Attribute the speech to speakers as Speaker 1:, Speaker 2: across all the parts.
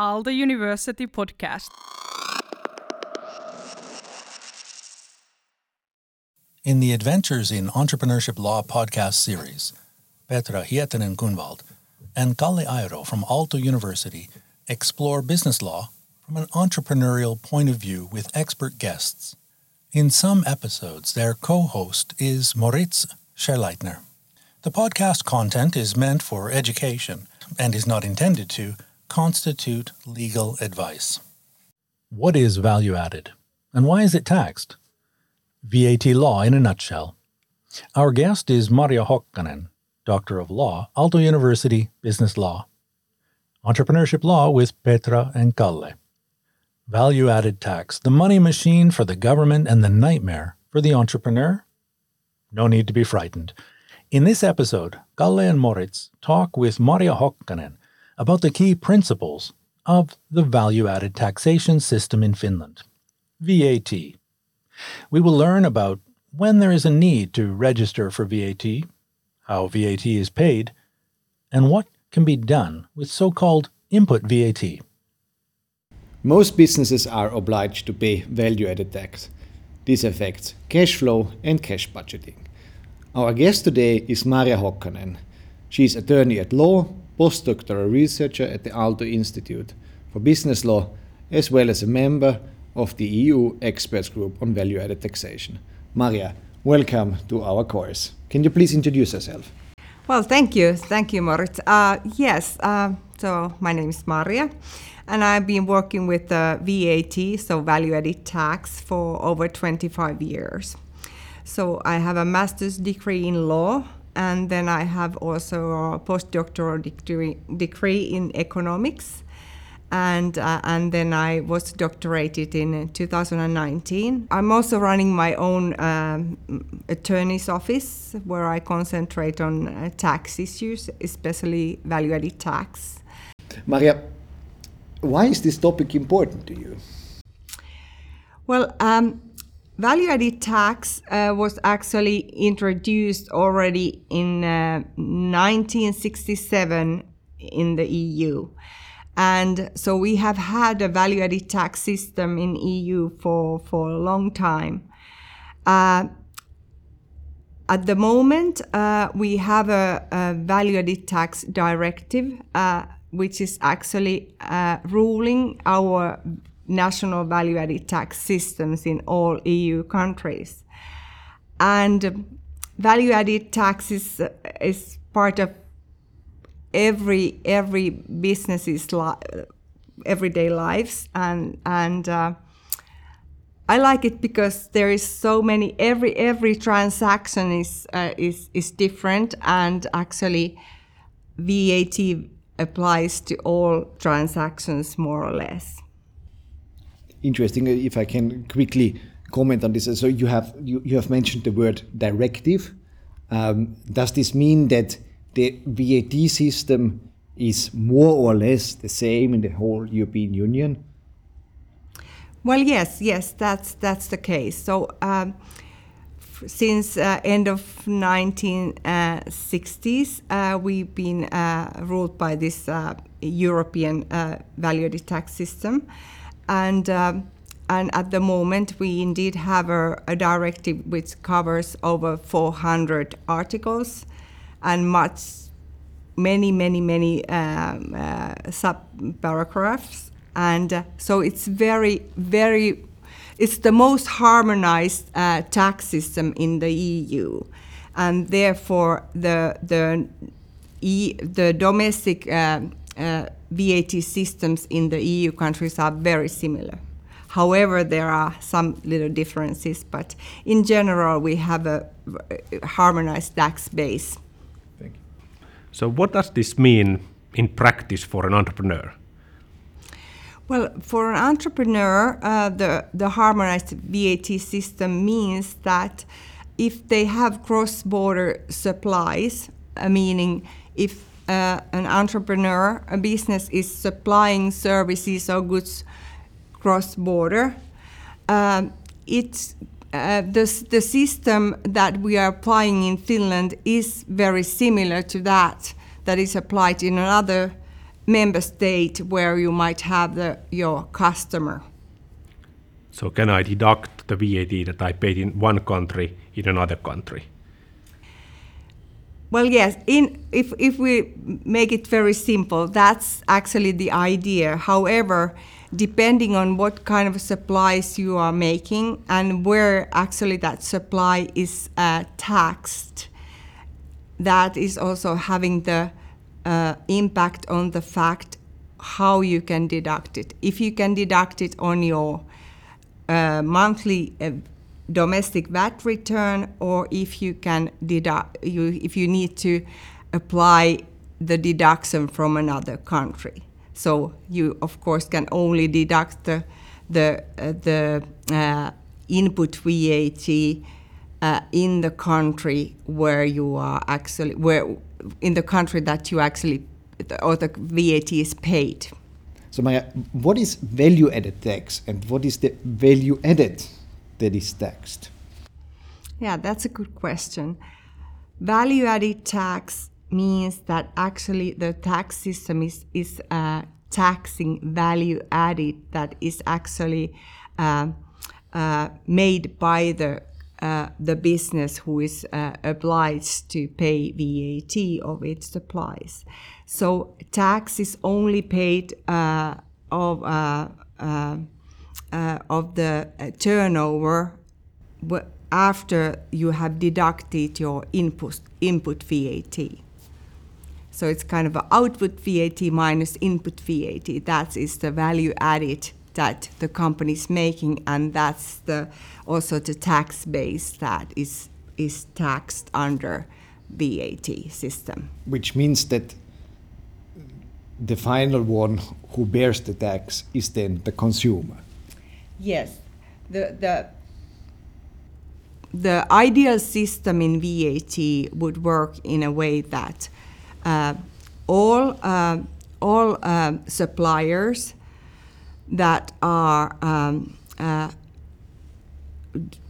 Speaker 1: Aalto University podcast.
Speaker 2: In the Adventures in Entrepreneurship Law podcast series, Petra Hietanen Kunwald and Kalle Airo from Aalto University explore business law from an entrepreneurial point of view with expert guests. In some episodes, their co host is Moritz Scherleitner. The podcast content is meant for education and is not intended to constitute legal advice. What is value added, and why is it taxed? VAT law in a nutshell. Our guest is Marja Hokkanen, Doctor of Law, Aalto University Business Law. Entrepreneurship Law with Petra and Kalle. Value added tax, the money machine for the government and the nightmare for the entrepreneur? No need to be frightened. In this episode, Kalle and Moritz talk with Marja Hokkanen about the key principles of the value added taxation system in Finland, VAT. We will learn about when there is a need to register for VAT, how VAT is paid, and what can be done with so called input VAT.
Speaker 3: Most businesses are obliged to pay value added tax. This affects cash flow and cash budgeting. Our guest today is Marja Hokkanen. She is attorney at law, postdoctoral researcher at the Aalto Institute for Business Law, as well as a member of the EU Experts Group on Value Added Taxation. Marja, welcome to our course. Can you please introduce yourself?
Speaker 4: Well, thank you. Thank you, Moritz. Uh, yes, uh, so my name is Marja, and I've been working with VAT, so value added tax, for over 25 years. So I have a master's degree in law, and then I have also a postdoctoral degree, degree in economics and uh, and then I was doctorated in 2019. I'm also running my own um, attorney's office where I concentrate on uh, tax issues, especially value-added tax.
Speaker 3: Marja, why is this topic important to you?
Speaker 4: Well. Um, Value-added tax uh, was actually introduced already in uh, 1967 in the EU. And so we have had a value-added tax system in EU for, for a long time. Uh, at the moment, uh, we have a, a value-added tax directive, uh, which is actually uh, ruling our national value-added tax systems in all EU countries. And value-added tax is, is part of every every business's li- everyday lives and and uh, I like it because there is so many every every transaction is uh, is is different and actually VAT applies to all transactions more or less.
Speaker 3: Interesting. If I can quickly comment on this, so you have you, you have mentioned the word directive. Um, does this mean that the VAT system is more or less the same in the whole European Union?
Speaker 4: Well, yes, yes, that's that's the case. So. Um, since uh, end of 1960s, uh, we've been uh, ruled by this uh, European uh, value-added tax system, and um, and at the moment we indeed have a, a directive which covers over 400 articles, and much, many, many, many um, uh, sub paragraphs. And uh, so it's very, very, it's the most harmonized uh, tax system in the EU. And therefore, the, the, e, the domestic uh, VAT systems in the EU countries are very similar. However, there are some little differences, but in general, we have a harmonized tax base. Thank you.
Speaker 5: So, what does this mean in practice for an entrepreneur?
Speaker 4: Well, for an entrepreneur, uh, the, the harmonized VAT system means that if they have cross border supplies, uh, meaning if uh, an entrepreneur, a business is supplying services or goods cross border, um, it's uh, the, the system that we are applying in Finland is very similar to that that is applied in another member state where you might have the, your customer.
Speaker 5: So can I deduct the VAT that I paid in one country in another country?
Speaker 4: Well, yes. In if if we make it very simple, that's actually the idea. However, depending on what kind of supplies you are making and where actually that supply is uh, taxed, that is also having the uh, impact on the fact how you can deduct it. If you can deduct it on your uh, monthly uh, domestic VAT return, or if you can deduct, you, if you need to apply the deduction from another country. So you, of course, can only deduct the the uh, the uh, input VAT uh, in the country where you are actually where in the country that you actually or the VAT is paid.
Speaker 3: So, Marja, what is value added tax and what is the value added that is taxed?
Speaker 4: Yeah, that's a good question. Value added tax means that actually the tax system is, is uh, taxing value added that is actually uh, uh, made by the uh, the business who is uh, obliged to pay VAT of its supplies. So tax is only paid uh, of uh, uh, uh, of the turnover after you have deducted your input input VAT. So it's kind of an output VAT minus input VAT. That is the value added that the company is making, and that's the also the tax base that is is taxed under VAT system.
Speaker 3: Which means that the final one who bears the tax is then the consumer.
Speaker 4: Yes, the the the ideal system in VAT would work in a way that uh, all uh, all uh, suppliers that are um, uh,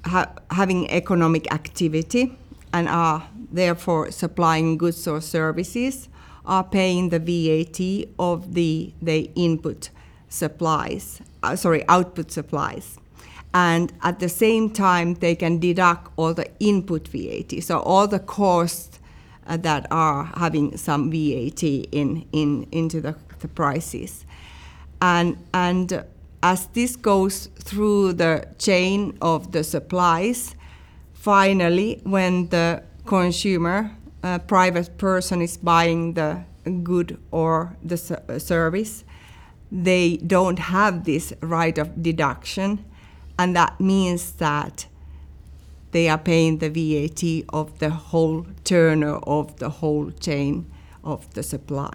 Speaker 4: ha- having economic activity and are therefore supplying goods or services are paying the VAT of the, the input supplies, uh, sorry, output supplies. And at the same time, they can deduct all the input VAT, so all the costs uh, that are having some VAT in, in, into the, the prices. And, and as this goes through the chain of the supplies, finally, when the consumer, a private person, is buying the good or the service, they don't have this right of deduction, and that means that they are paying the VAT of the whole turner of the whole chain of the supply.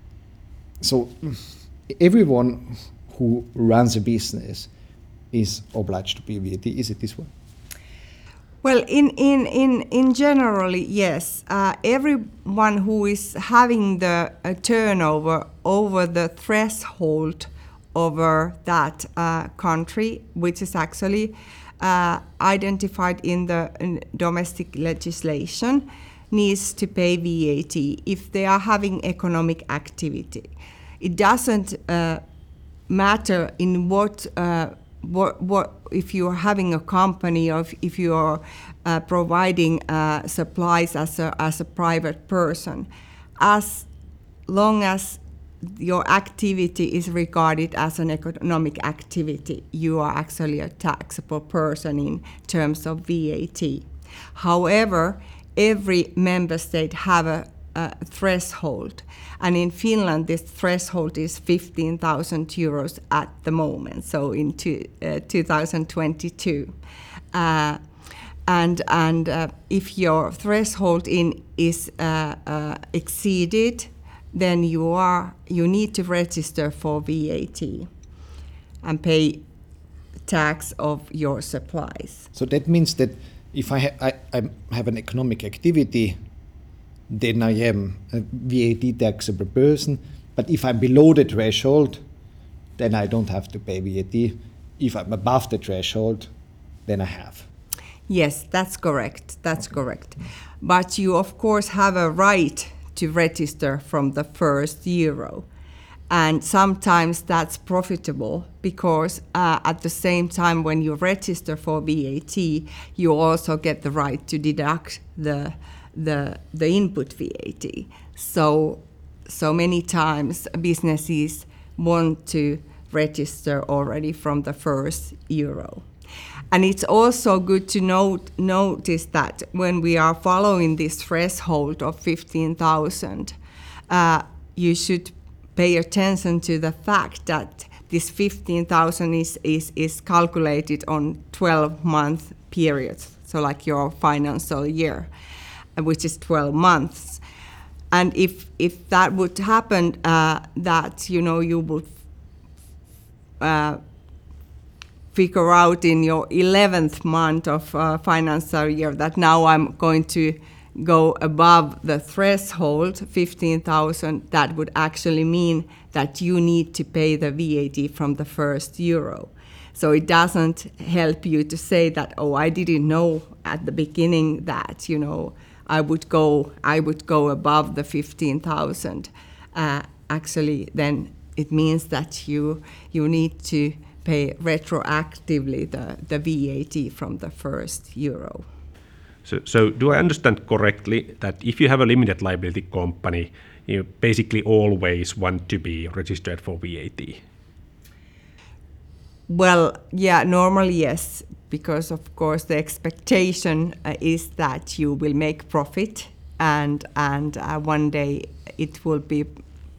Speaker 3: So, everyone who runs a business is obliged to pay VAT. Is it this way?
Speaker 4: Well, in, in, in, in generally, yes. Uh, everyone who is having the uh, turnover over the threshold over that uh, country, which is actually uh, identified in the domestic legislation, needs to pay VAT if they are having economic activity. It doesn't uh, matter in what uh, what, what if you are having a company or if, if you are uh, providing uh, supplies as a, as a private person, as long as your activity is regarded as an economic activity, you are actually a taxable person in terms of VAT. However, every member state have a uh, threshold. And in Finland, this threshold is 15,000 euros at the moment, so in two, uh, 2022. Uh, and and uh, if your threshold in is uh, uh, exceeded, then you are you need to register for VAT and pay tax of your supplies.
Speaker 3: So that means that if I, ha- I, I have an economic activity then I am a VAT taxable person. But if I'm below the threshold, then I don't have to pay VAT. If I'm above the threshold, then I have.
Speaker 4: Yes, that's correct. That's correct. But you, of course, have a right to register from the first euro. and sometimes that's profitable because uh, at the same time when you register for VAT, you also get the right to deduct the the, the input VAT. So so many times businesses want to register already from the first euro. And it's also good to note, notice that when we are following this threshold of 15,000, uh, you should pay attention to the fact that this 15,000 is, is, is calculated on 12 month periods, so like your financial year, which is 12 months. And if, if that would happen, uh, that you know you would uh, figure out in your 11th month of uh, financial year that now I'm going to go above the threshold 15,000 that would actually mean that you need to pay the VAT from the first euro. So it doesn't help you to say that oh I didn't know at the beginning that you know I would go I would go above the 15,000 uh, actually then it means that you you need to pay retroactively the, the VAT from the first euro.
Speaker 5: So, so do I understand correctly that if you have a limited liability company, you basically always want to be registered for VAT?
Speaker 4: Well, yeah, normally yes, because of course the expectation uh, is that you will make profit and and uh, one day it will be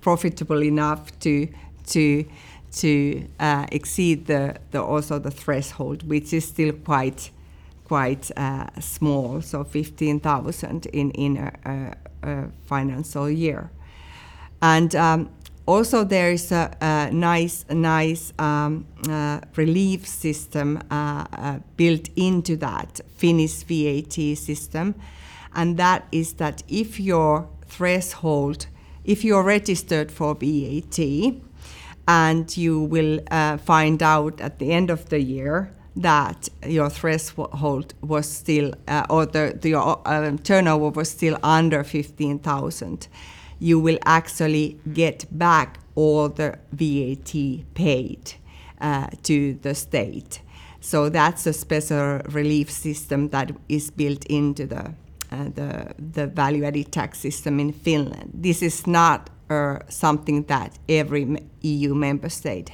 Speaker 4: profitable enough to to to uh, exceed the, the also the threshold, which is still quite quite uh, small, so 15,000 in in a, a, a, financial year, and um, also there is a, a nice nice um, uh, relief system uh, uh, built into that Finnish VAT system, and that is that if your threshold, if you're registered for VAT and you will uh, find out at the end of the year that your threshold was still, uh, or the, the uh, turnover was still under 15,000, you will actually get back all the VAT paid uh, to the state. So that's a special relief system that is built into the, uh, the, the value-added tax system in Finland. This is not or something that every EU member state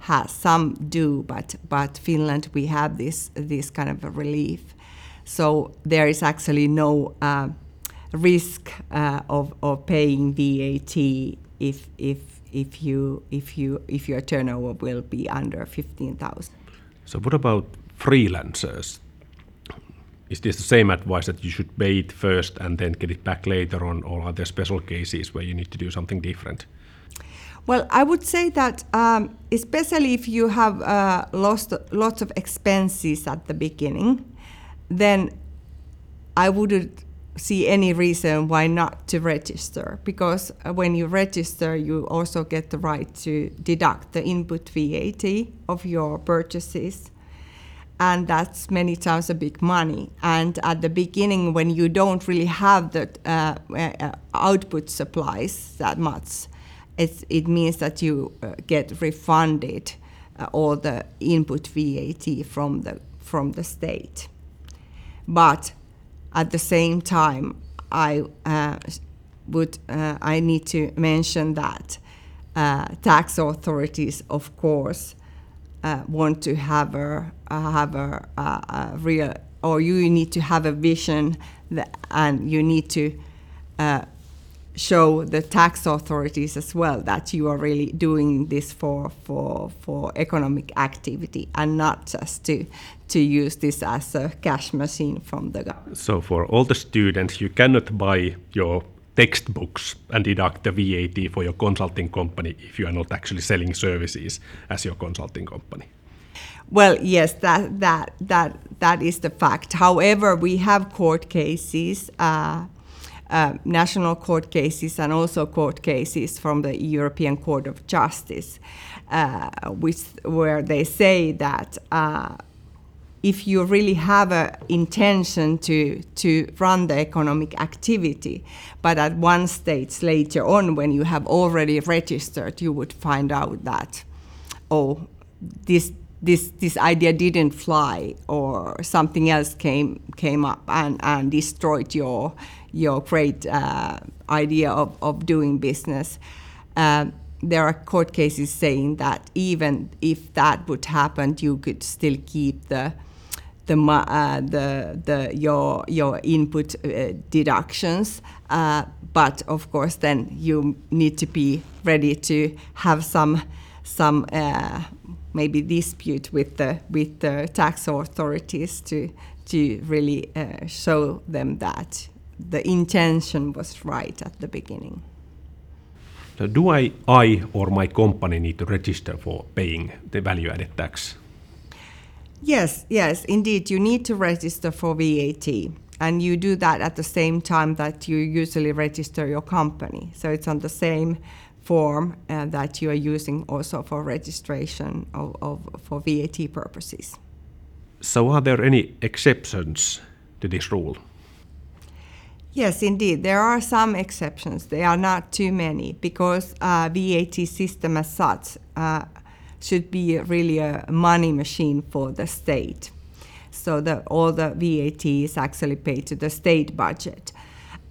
Speaker 4: has. Some do, but but Finland we have this this kind of a relief. So there is actually no uh, risk uh, of of paying VAT if if if you if you if your turnover will be under fifteen thousand.
Speaker 5: So what about freelancers? Is this the same advice that you should pay it first and then get it back later on, or are there special cases where you need to do something different?
Speaker 4: Well, I would say that um, especially if you have uh, lost lots of expenses at the beginning, then I wouldn't see any reason why not to register because uh, when you register you also get the right to deduct the input VAT of your purchases and that's many times a big money. And at the beginning, when you don't really have the uh, uh, output supplies that much, it means that you uh, get refunded uh, all the input VAT from the from the state. But at the same time, I uh, would I need to mention that tax authorities, of course want to have a uh, have a, a, a, real or you need to have a vision that, and you need to uh, show the tax authorities as well that you are really doing this for for for economic activity and not just to to use this as a cash machine from the government.
Speaker 5: So for all the students, you cannot buy your textbooks and deduct the VAT for your consulting company if you are not actually selling services as your consulting company.
Speaker 4: Well, yes, that that that that is the fact. However, we have court cases, uh, uh, national court cases, and also court cases from the European Court of Justice, uh, which where they say that uh, if you really have a intention to to run the economic activity. But at one stage later on when you have already registered you would find out that oh this this this idea didn't fly or something else came came up and, and destroyed your your great uh, idea of, of doing business. Uh, there are court cases saying that even if that would happen you could still keep the the uh, the the your your input uh, deductions, uh, but of course then you need to be ready to have some some uh, maybe dispute with the with the tax authorities to to really uh, show them that the intention was right at the beginning.
Speaker 5: So do I, I or my company need to register for paying the value-added tax?
Speaker 4: Yes, yes, indeed. You need to register for VAT, and you do that at the same time that you usually register your company. So it's on the same form uh, that you are using also for registration of, of, for VAT purposes.
Speaker 5: So, are there any exceptions to this rule?
Speaker 4: Yes, indeed. There are some exceptions. There are not too many because uh, VAT system as such uh, should be really a money machine for the state. So the, all the VAT is actually paid to the state budget.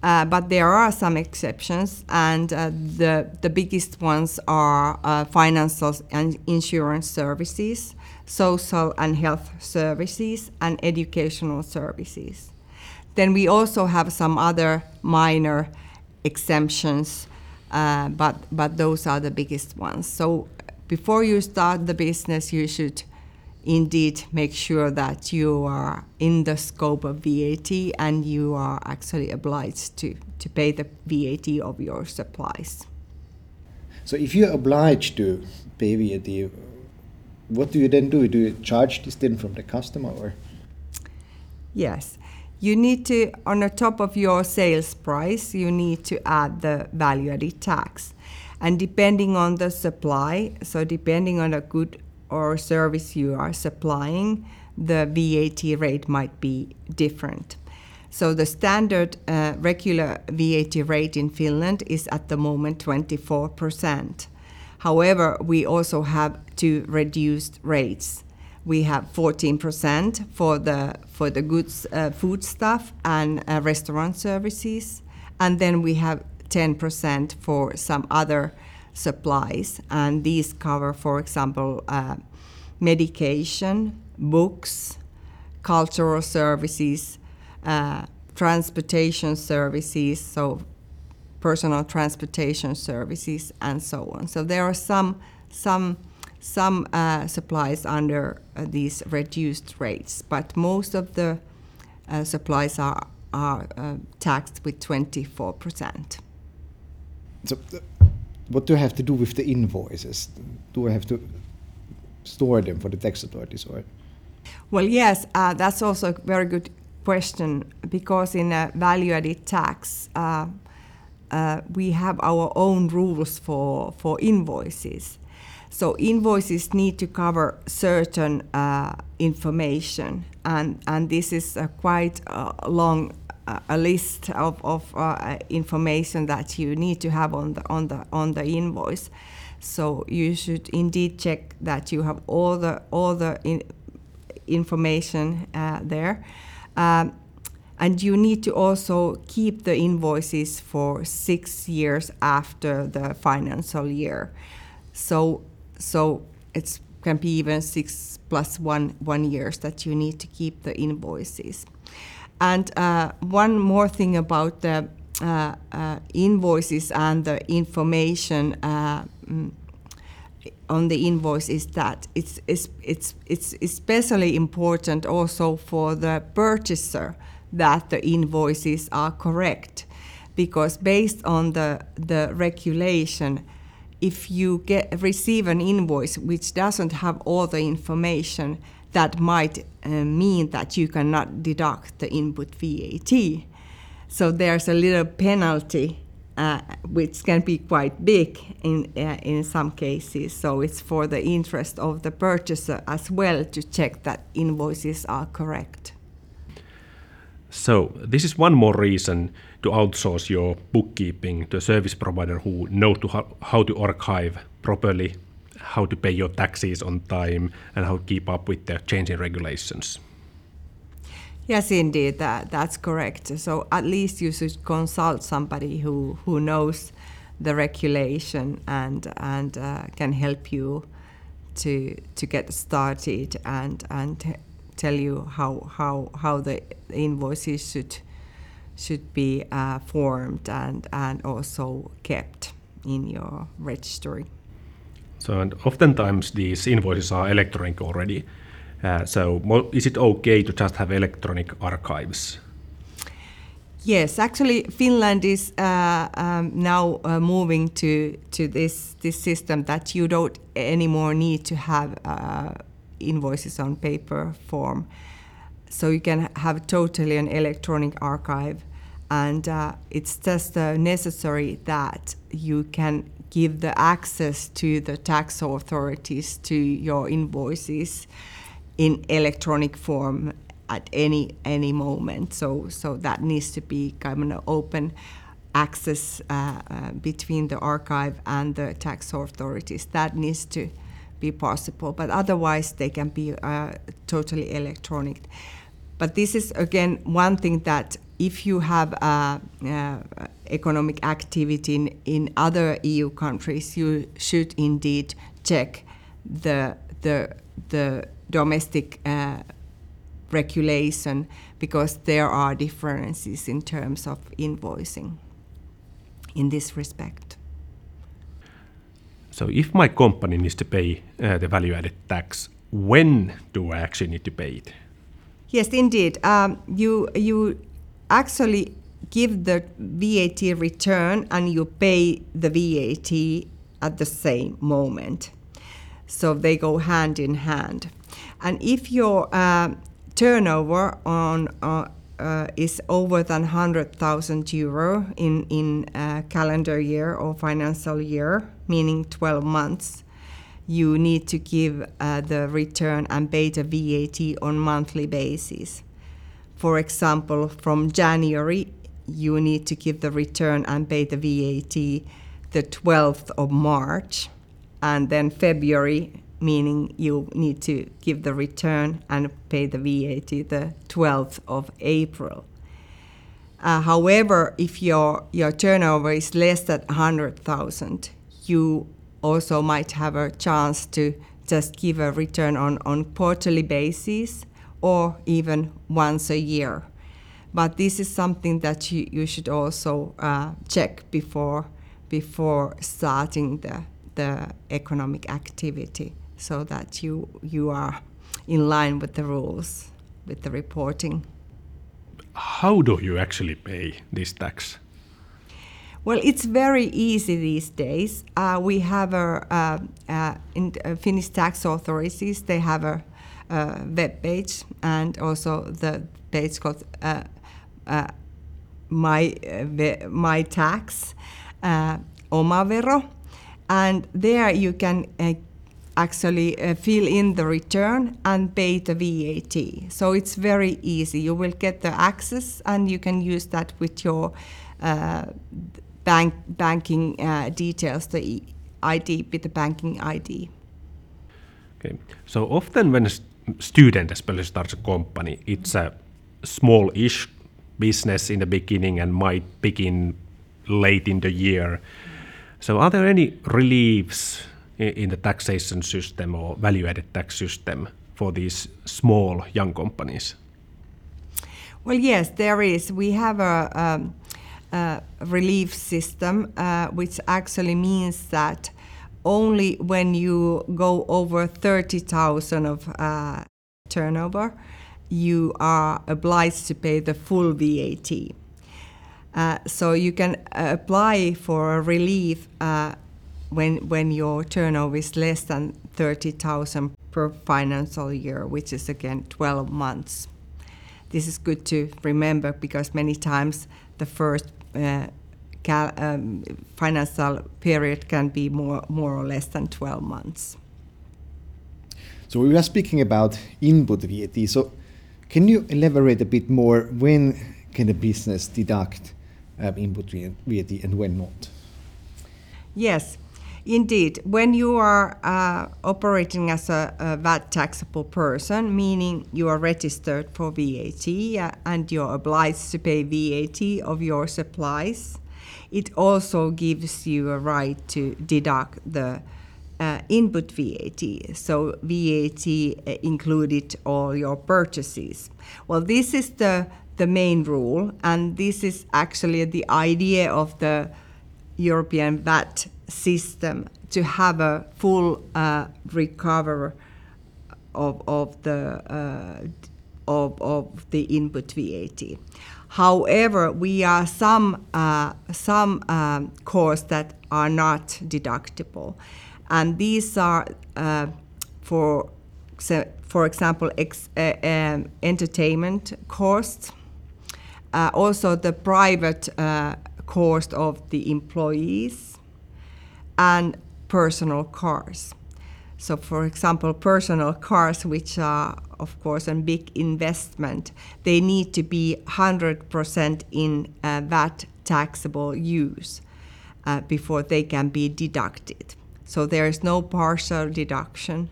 Speaker 4: Uh, but there are some exceptions, and uh, the, the biggest ones are uh, financial and insurance services, social and health services, and educational services. Then we also have some other minor exemptions, uh, but, but those are the biggest ones. So before you start the business, you should indeed make sure that you are in the scope of VAT and you are actually obliged to, to pay the VAT of your supplies.
Speaker 3: So if you're obliged to pay VAT, what do you then do? Do you charge this then from the customer or?
Speaker 4: Yes. You need to, on the top of your sales price, you need to add the value added tax. And depending on the supply, so depending on a good or service you are supplying, the VAT rate might be different. So the standard uh, regular VAT rate in Finland is at the moment 24%. However, we also have two reduced rates. We have 14% for the for the goods, uh, food stuff and uh, restaurant services, and then we have 10% for some other supplies. And these cover, for example, uh, medication, books, cultural services, uh, transportation services, so personal transportation services, and so on. So there are some some some uh, supplies under uh, these reduced rates, but most of the uh, supplies are are uh, taxed with 24 percent.
Speaker 3: So, what do I have to do with the invoices? Do I have to store them for the tax authorities or?
Speaker 4: Well, yes, uh, that's also a very good question because in a value-added tax, uh, uh, we have our own rules for for invoices. So invoices need to cover certain uh, information, and and this is a quite long a list of, of uh, information that you need to have on the on the on the invoice. So you should indeed check that you have all the all the in information uh, there. Um, and you need to also keep the invoices for six years after the financial year. So so it can be even six plus one one years that you need to keep the invoices. And uh, one more thing about the uh, uh, invoices and the information mm, on the invoice is that it's, it's, it's, it's especially important also for the purchaser that the invoices are correct. Because based on the, the regulation if you get receive an invoice which doesn't have all the information that might uh, mean that you cannot deduct the input VAT. So there's a little penalty uh, which can be quite big in uh, in some cases. So it's for the interest of the purchaser as well to check that invoices are correct.
Speaker 5: So this is one more reason to outsource your bookkeeping to a service provider who know to how, how to archive properly, how to pay your taxes on time, and how to keep up with the changing regulations.
Speaker 4: Yes, indeed, that, that's correct. So at least you should consult somebody who, who knows the regulation and and uh, can help you to to get started and and t- tell you how how how the invoices should should be uh, formed and and also kept in your registry.
Speaker 5: So and oftentimes these invoices are electronic already. Uh, so is it okay to just have electronic archives?
Speaker 4: Yes, actually, Finland is uh, um, now uh, moving to to this this system that you don't anymore need to have uh, invoices on paper form, so you can have totally an electronic archive, and uh, it's just uh, necessary that you can give the access to the tax authorities to your invoices in electronic form at any any moment. So so that needs to be kind of open access uh, uh, between the archive and the tax authorities. That needs to be possible, but otherwise they can be uh, totally electronic. But this is again one thing that if you have uh, uh, economic activity in, in other EU countries, you should indeed check the the the domestic uh, regulation because there are differences in terms of invoicing in this respect.
Speaker 5: So if my company needs to pay uh, the value-added tax, when do I actually need to pay it?
Speaker 4: Yes, indeed. Um, you you actually give the VAT return and you pay the VAT at the same moment. So they go hand in hand. And if your uh, turnover on uh, uh, is over than 100,000 euro in in a calendar year or financial year, meaning 12 months, you need to give uh, the return and pay the VAT on monthly basis. For example, from January, you need to give the return and pay the VAT the 12th of March, and then February meaning you need to give the return and pay the VAT the 12th of April. Uh, however, if your, your turnover is less than 100,000, you also might have a chance to just give a return on, on quarterly basis or even once a year. But this is something that you, you should also uh, check before, before starting the, the economic activity so that you you are in line with the rules with the reporting.
Speaker 5: How do you actually pay this tax?
Speaker 4: Well, it's very easy these days. Uh, we have a uh, uh, in uh, Finnish tax authorities. They have a, web page and also the page called uh, uh, my my tax Omavero, and there you can actually uh, fill in the return and pay the VAT. So it's very easy. You will get the access and you can use that with your uh, bank banking uh, details, the ID with the banking ID.
Speaker 5: Okay. So often when student especially starts a company, it's a small-ish business in the beginning and might begin late in the year. So are there any reliefs in the taxation system or value-added tax system for these small young companies?
Speaker 4: Well, yes, there is. We have a, um, a relief system, uh, which actually means that only when you go over 30,000 of uh, turnover, you are obliged to pay the full VAT. Uh, so you can apply for a relief uh, when when your turnover is less than 30,000 per financial year, which is again 12 months. This is good to remember because many times the first uh, cal- um, financial period can be more, more or less than 12 months.
Speaker 3: So we were speaking about input VAT. So can you elaborate a bit more when can a business deduct um, input VAT and when not?
Speaker 4: Yes, indeed. When you are uh, operating as a, a, VAT taxable person, meaning you are registered for VAT uh, and you're obliged to pay VAT of your supplies, it also gives you a right to deduct the uh, input VAT. So VAT uh, included all your purchases. Well, this is the the main rule, and this is actually the idea of the European VAT system to have a full uh, recover of, of the uh, of, of the input VAT. However, we are some uh, some um, costs that are not deductible, and these are uh, for for example ex, uh, um, entertainment costs, uh, also the private cost of the employees and personal cars. So, for example, personal cars, which are, of course, a big investment, they need to be 100% in uh, VAT taxable use uh, before they can be deducted. So, there is no partial deduction.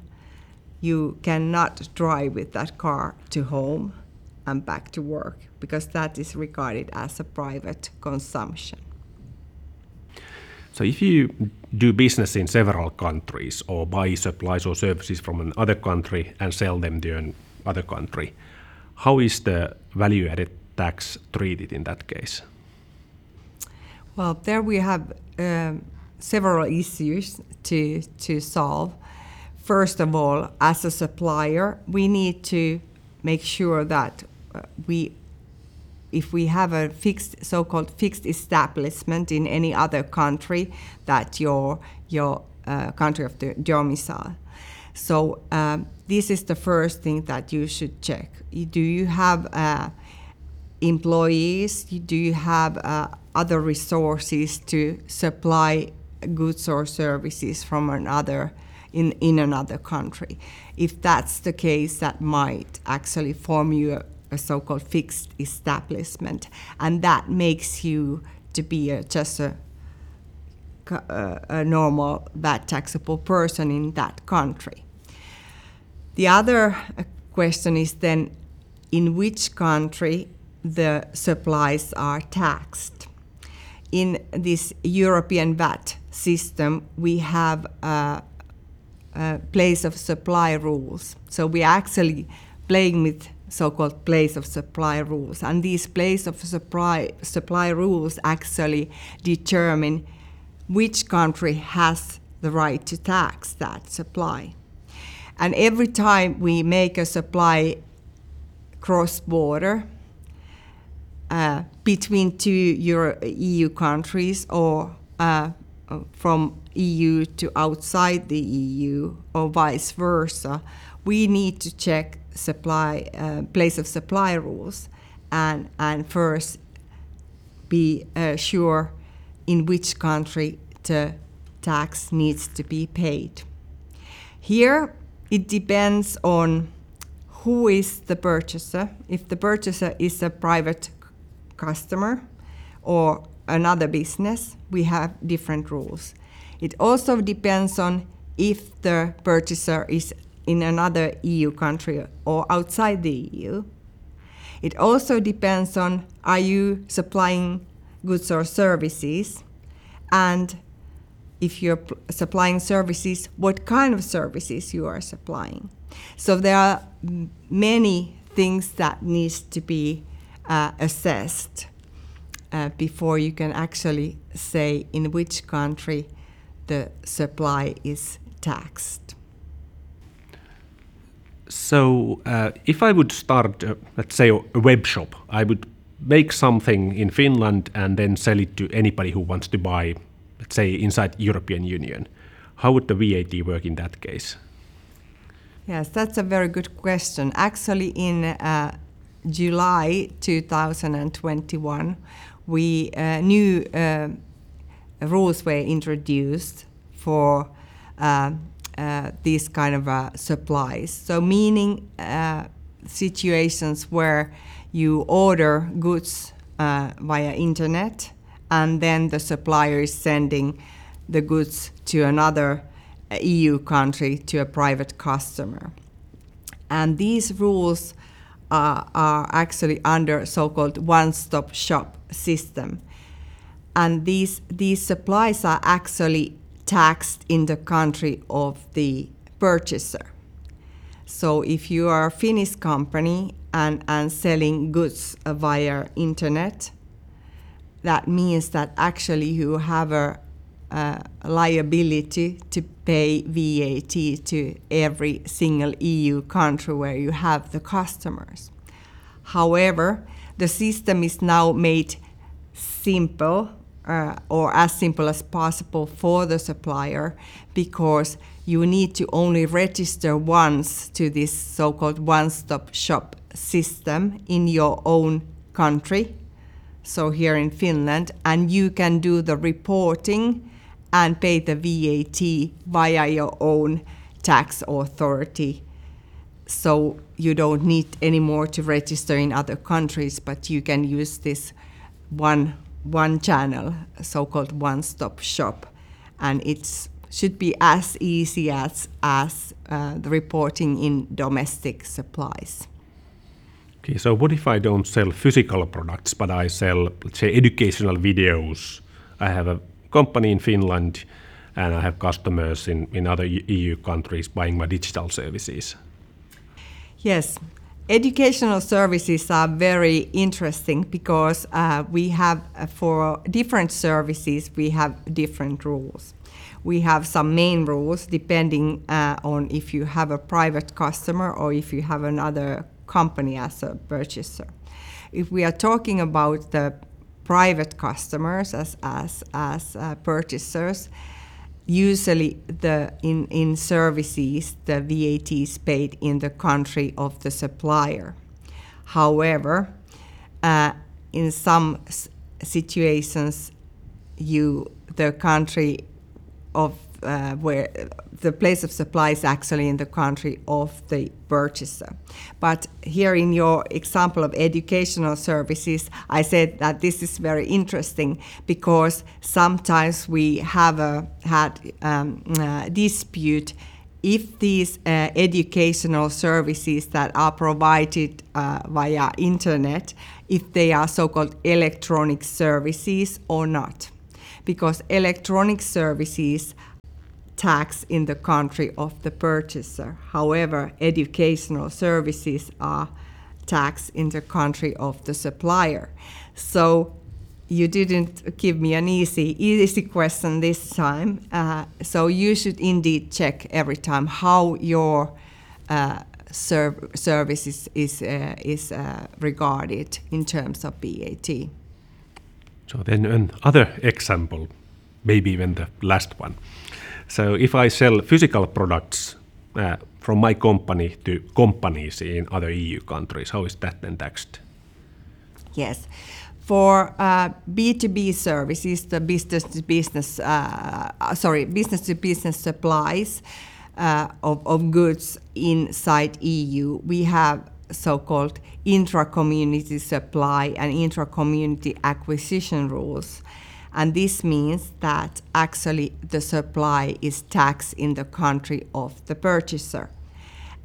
Speaker 4: You cannot drive with that car to home and back to work because that is regarded as a private consumption.
Speaker 5: So, if you do business in several countries or buy supplies or services from another country and sell them to another country, how is the value added tax treated in that case?
Speaker 4: Well, there we have um, several issues to, to solve. First of all, as a supplier, we need to make sure that uh, we if we have a fixed so-called fixed establishment in any other country that your your uh, country of the domicile so um, this is the first thing that you should check. Do you have uh, employees? Do you have uh, other resources to supply goods or services from another in, in another country? If that's the case that might actually form you a, so-called fixed establishment, and that makes you to be a, just a, a, a normal VAT taxable person in that country. The other uh, question is then in which country the supplies are taxed. In this European VAT system, we have a, a place of supply rules. So we are actually playing with so-called place of supply rules. And these place of supply, supply rules actually determine which country has the right to tax that supply. And every time we make a supply cross-border uh, between two Euro EU countries or uh, from EU to outside the EU or vice versa, we need to check supply uh, place of supply rules and and first be uh, sure in which country the tax needs to be paid. Here it depends on who is the purchaser. If the purchaser is a private customer or another business, we have different rules. It also depends on if the purchaser is in another EU country or outside the EU. It also depends on are you supplying goods or services and if you're supplying services, what kind of services you are supplying. So there are many things that needs to be uh, assessed uh, before you can actually say in which country the supply is taxed.
Speaker 5: So, uh, if I would start, uh, let's say, a web shop, I would make something in Finland and then sell it to anybody who wants to buy, let's say, inside European Union. How would the VAT work in that case?
Speaker 4: Yes, that's a very good question. Actually, in uh, July 2021, we uh, new uh, rules were introduced for uh, these kind of uh, supplies. So, meaning uh, situations where you order goods uh, via internet, and then the supplier is sending the goods to another uh, EU country to a private customer. And these rules are, are actually under so-called one-stop shop system. And these, these supplies are actually taxed in the country of the purchaser. So if you are a Finnish company and, and selling goods via internet, that means that actually you have a, a liability to pay VAT to every single EU country where you have the customers. However, the system is now made simple uh, or as simple as possible for the supplier because you need to only register once to this so called one stop shop system in your own country, so here in Finland, and you can do the reporting and pay the VAT via your own tax authority. So you don't need anymore to register in other countries, but you can use this one one channel, so-called one-stop shop, and it should be as easy as as uh, the reporting in domestic supplies.
Speaker 5: Okay, so what if I don't sell physical products, but I sell, let's say, educational videos? I have a company in Finland, and I have customers in, in other EU countries buying my digital services.
Speaker 4: Yes, educational services are very interesting because uh, we have uh, for different services we have different rules. We have some main rules depending uh, on if you have a private customer or if you have another company as a purchaser. If we are talking about the private customers as as as uh, purchasers usually the in, in services the VAT is paid in the country of the supplier. However, uh, in some s- situations, you the country of uh, where the place of supply is actually in the country of the purchaser. But here in your example of educational services, I said that this is very interesting because sometimes we have a, had um, uh, dispute if these uh, educational services that are provided uh, via internet, if they are so-called electronic services or not because electronic services tax in the country of the purchaser. However, educational services are taxed in the country of the supplier. So you didn't give me an easy easy question this time. Uh, so you should indeed check every time how your uh, serv- service is is, uh, uh, regarded in terms of VAT.
Speaker 5: So then another example, maybe even the last one. So if I sell physical products uh, from my company to companies in other EU countries, how is that then taxed?
Speaker 4: Yes. For uh, B2B services, the business to business, uh, sorry, business to business supplies uh, of, of goods inside EU, we have so-called intra-community supply and intra-community acquisition rules. And this means that actually the supply is taxed in the country of the purchaser.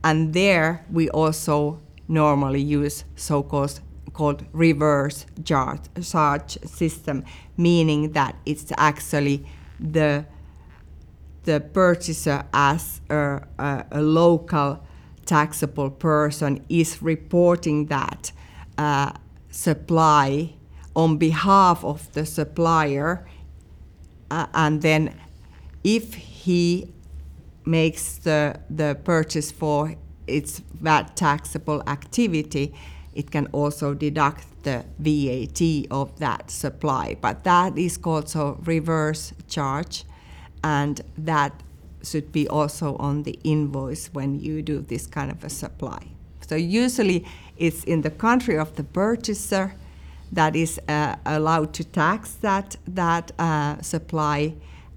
Speaker 4: And there we also normally use so-called called reverse charge, charge system, meaning that it's actually the the purchaser as a, a, a local taxable person is reporting that uh, supply on behalf of the supplier, uh, and then if he makes the, the purchase for its VAT taxable activity, it can also deduct the VAT of that supply. But that is called so reverse charge, and that should be also on the invoice when you do this kind of a supply. So usually it's in the country of the purchaser that is uh, allowed to tax that that uh, supply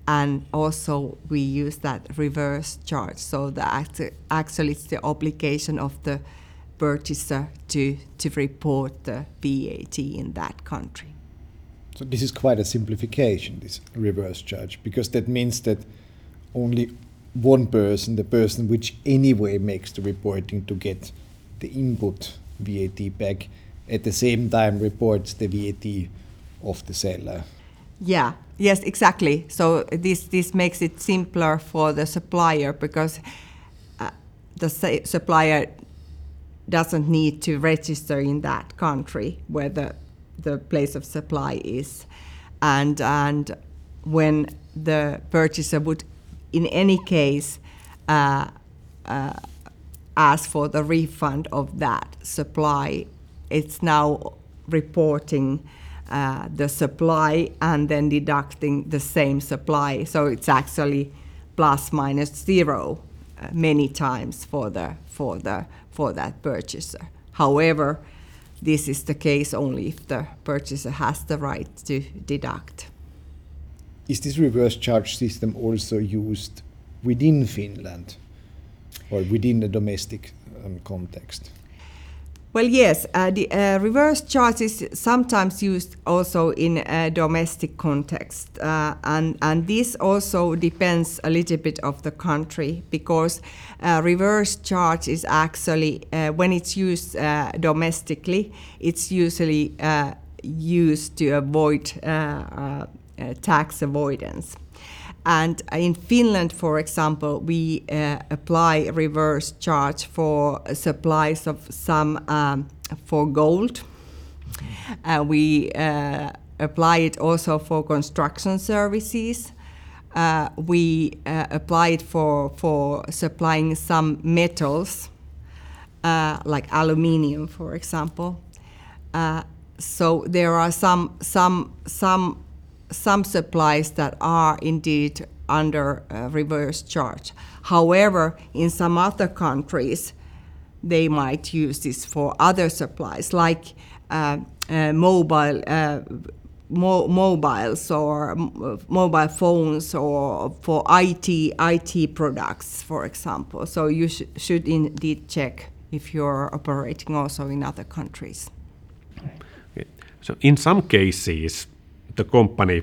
Speaker 4: and also we use that reverse charge. So the act- actually it's the obligation of the purchaser to to report the VAT in that country.
Speaker 3: So this is quite a simplification, this reverse charge, because that means that only one person, the person which anyway makes the reporting to get the input VAT back, at the same time reports the VAT of the seller.
Speaker 4: Yeah, yes, exactly. So this this makes it simpler for the supplier because uh, the sa- supplier doesn't need to register in that country where the the place of supply is, and and when the purchaser would, in any case, uh, uh, ask for the refund of that supply, it's now reporting uh, the supply and then deducting the same supply. So it's actually plus minus zero uh, many times for the for the for that purchaser. However, this is the case only if the purchaser has the right to deduct.
Speaker 3: Is this reverse charge system also used within Finland or within the domestic um, context?
Speaker 4: Well, yes, uh, the uh, reverse charge is sometimes used also in a domestic context, uh, and and this also depends a little bit of the country because uh, reverse charge is actually uh, when it's used uh, domestically, it's usually used to avoid tax avoidance. And in Finland, for example, we uh, apply reverse charge for supplies of some um, for gold. Uh, we uh, apply it also for construction services. Uh, we uh, apply it for, for supplying some metals, uh, like aluminium, for example. so there are some some some some supplies that are indeed under uh, reverse charge. However, in some other countries, they might use this for other supplies like uh, uh, mobile. Uh, mo- mobiles or mobile phones or for IT IT products, for example. So you sh- should indeed check if you're operating also in other countries.
Speaker 5: Okay. So in some cases, the company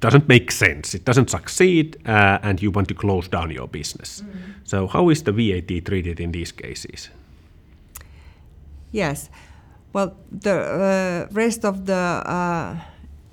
Speaker 5: doesn't make sense, it doesn't succeed, uh, and you want to close down your business. Mm-hmm. So, how is the VAT treated in these cases?
Speaker 4: Yes. Well, the uh, rest of the uh,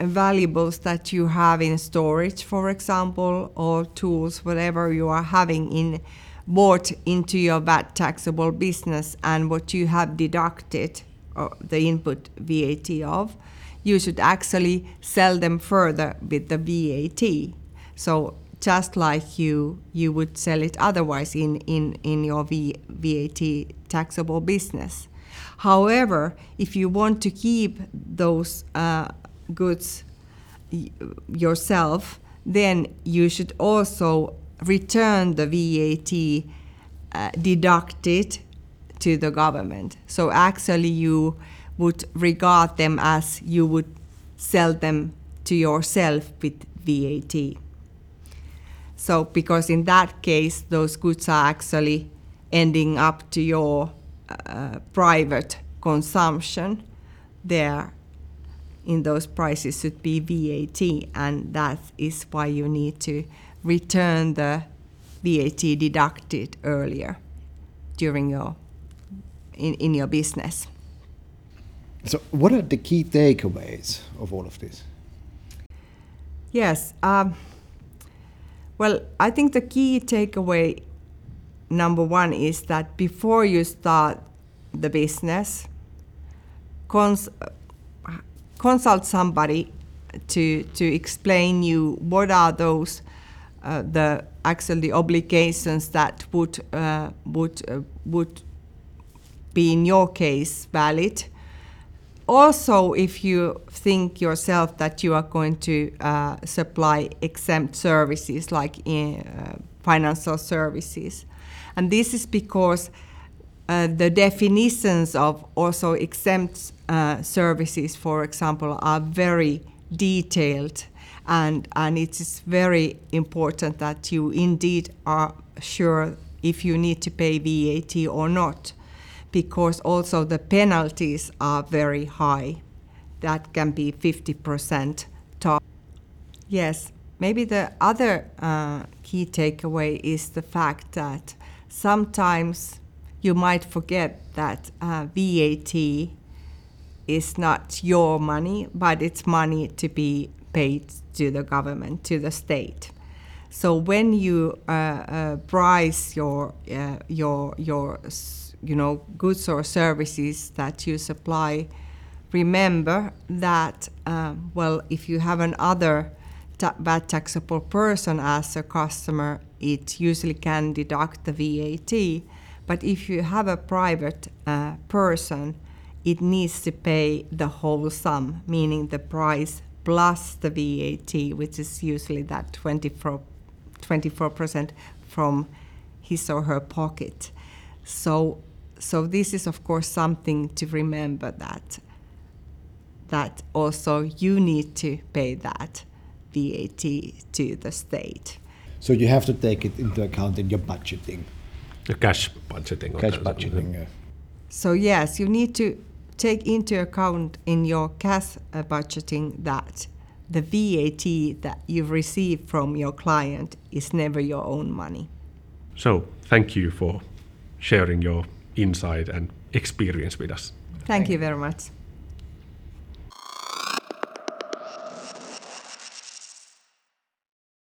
Speaker 4: valuables that you have in storage, for example, or tools, whatever you are having in bought into your VAT taxable business, and what you have deducted uh, the input VAT of, you should actually sell them further with the VAT. So just like you you would sell it otherwise in in in your v, VAT taxable business. However, if you want to keep those uh, goods yourself, then you should also return the VAT uh, deducted to the government. So actually, you would regard them as you would sell them to yourself with VAT. So, because in that case, those goods are actually ending up to your uh, private consumption, there in those prices should be VAT, and that is why you need to return the VAT deducted earlier during your in, in your business.
Speaker 3: So, what are the key takeaways of all of this?
Speaker 4: Yes. Um, well, I think the key takeaway number one is that before you start the business, cons- consult somebody to to explain you what are those uh, the actually obligations that would uh, would uh, would be in your case valid also, if you think yourself that you are going to uh, supply exempt services like in, uh, financial services, and this is because uh, the definitions of also exempt uh, services, for example, are very detailed, and and it is very important that you indeed are sure if you need to pay VAT or not, because also the penalties are very high. That can be 50% top. Yes, maybe the other uh, key takeaway is the fact that sometimes you might forget that uh, VAT is not your money, but it's money to be paid to the government, to the state. So when you uh, uh, price your uh, your your you know goods or services that you supply, remember that um, well if you have another ta- VAT taxable person as a customer, it usually can deduct the VAT. But if you have a private uh, person, it needs to pay the whole sum, meaning the price plus the VAT, which is usually that 24, 24% from his or her pocket. So, so this is of course something to remember that that also you need to pay that VAT to the state.
Speaker 3: So you have to take it into account in your budgeting,
Speaker 5: The cash budgeting.
Speaker 3: cash budgeting.
Speaker 4: So yes, you need to take into account in your cash uh, budgeting that the VAT that you receive from your client is never your own money.
Speaker 5: So thank you for sharing your insight and experience with us.
Speaker 4: Thank you very much.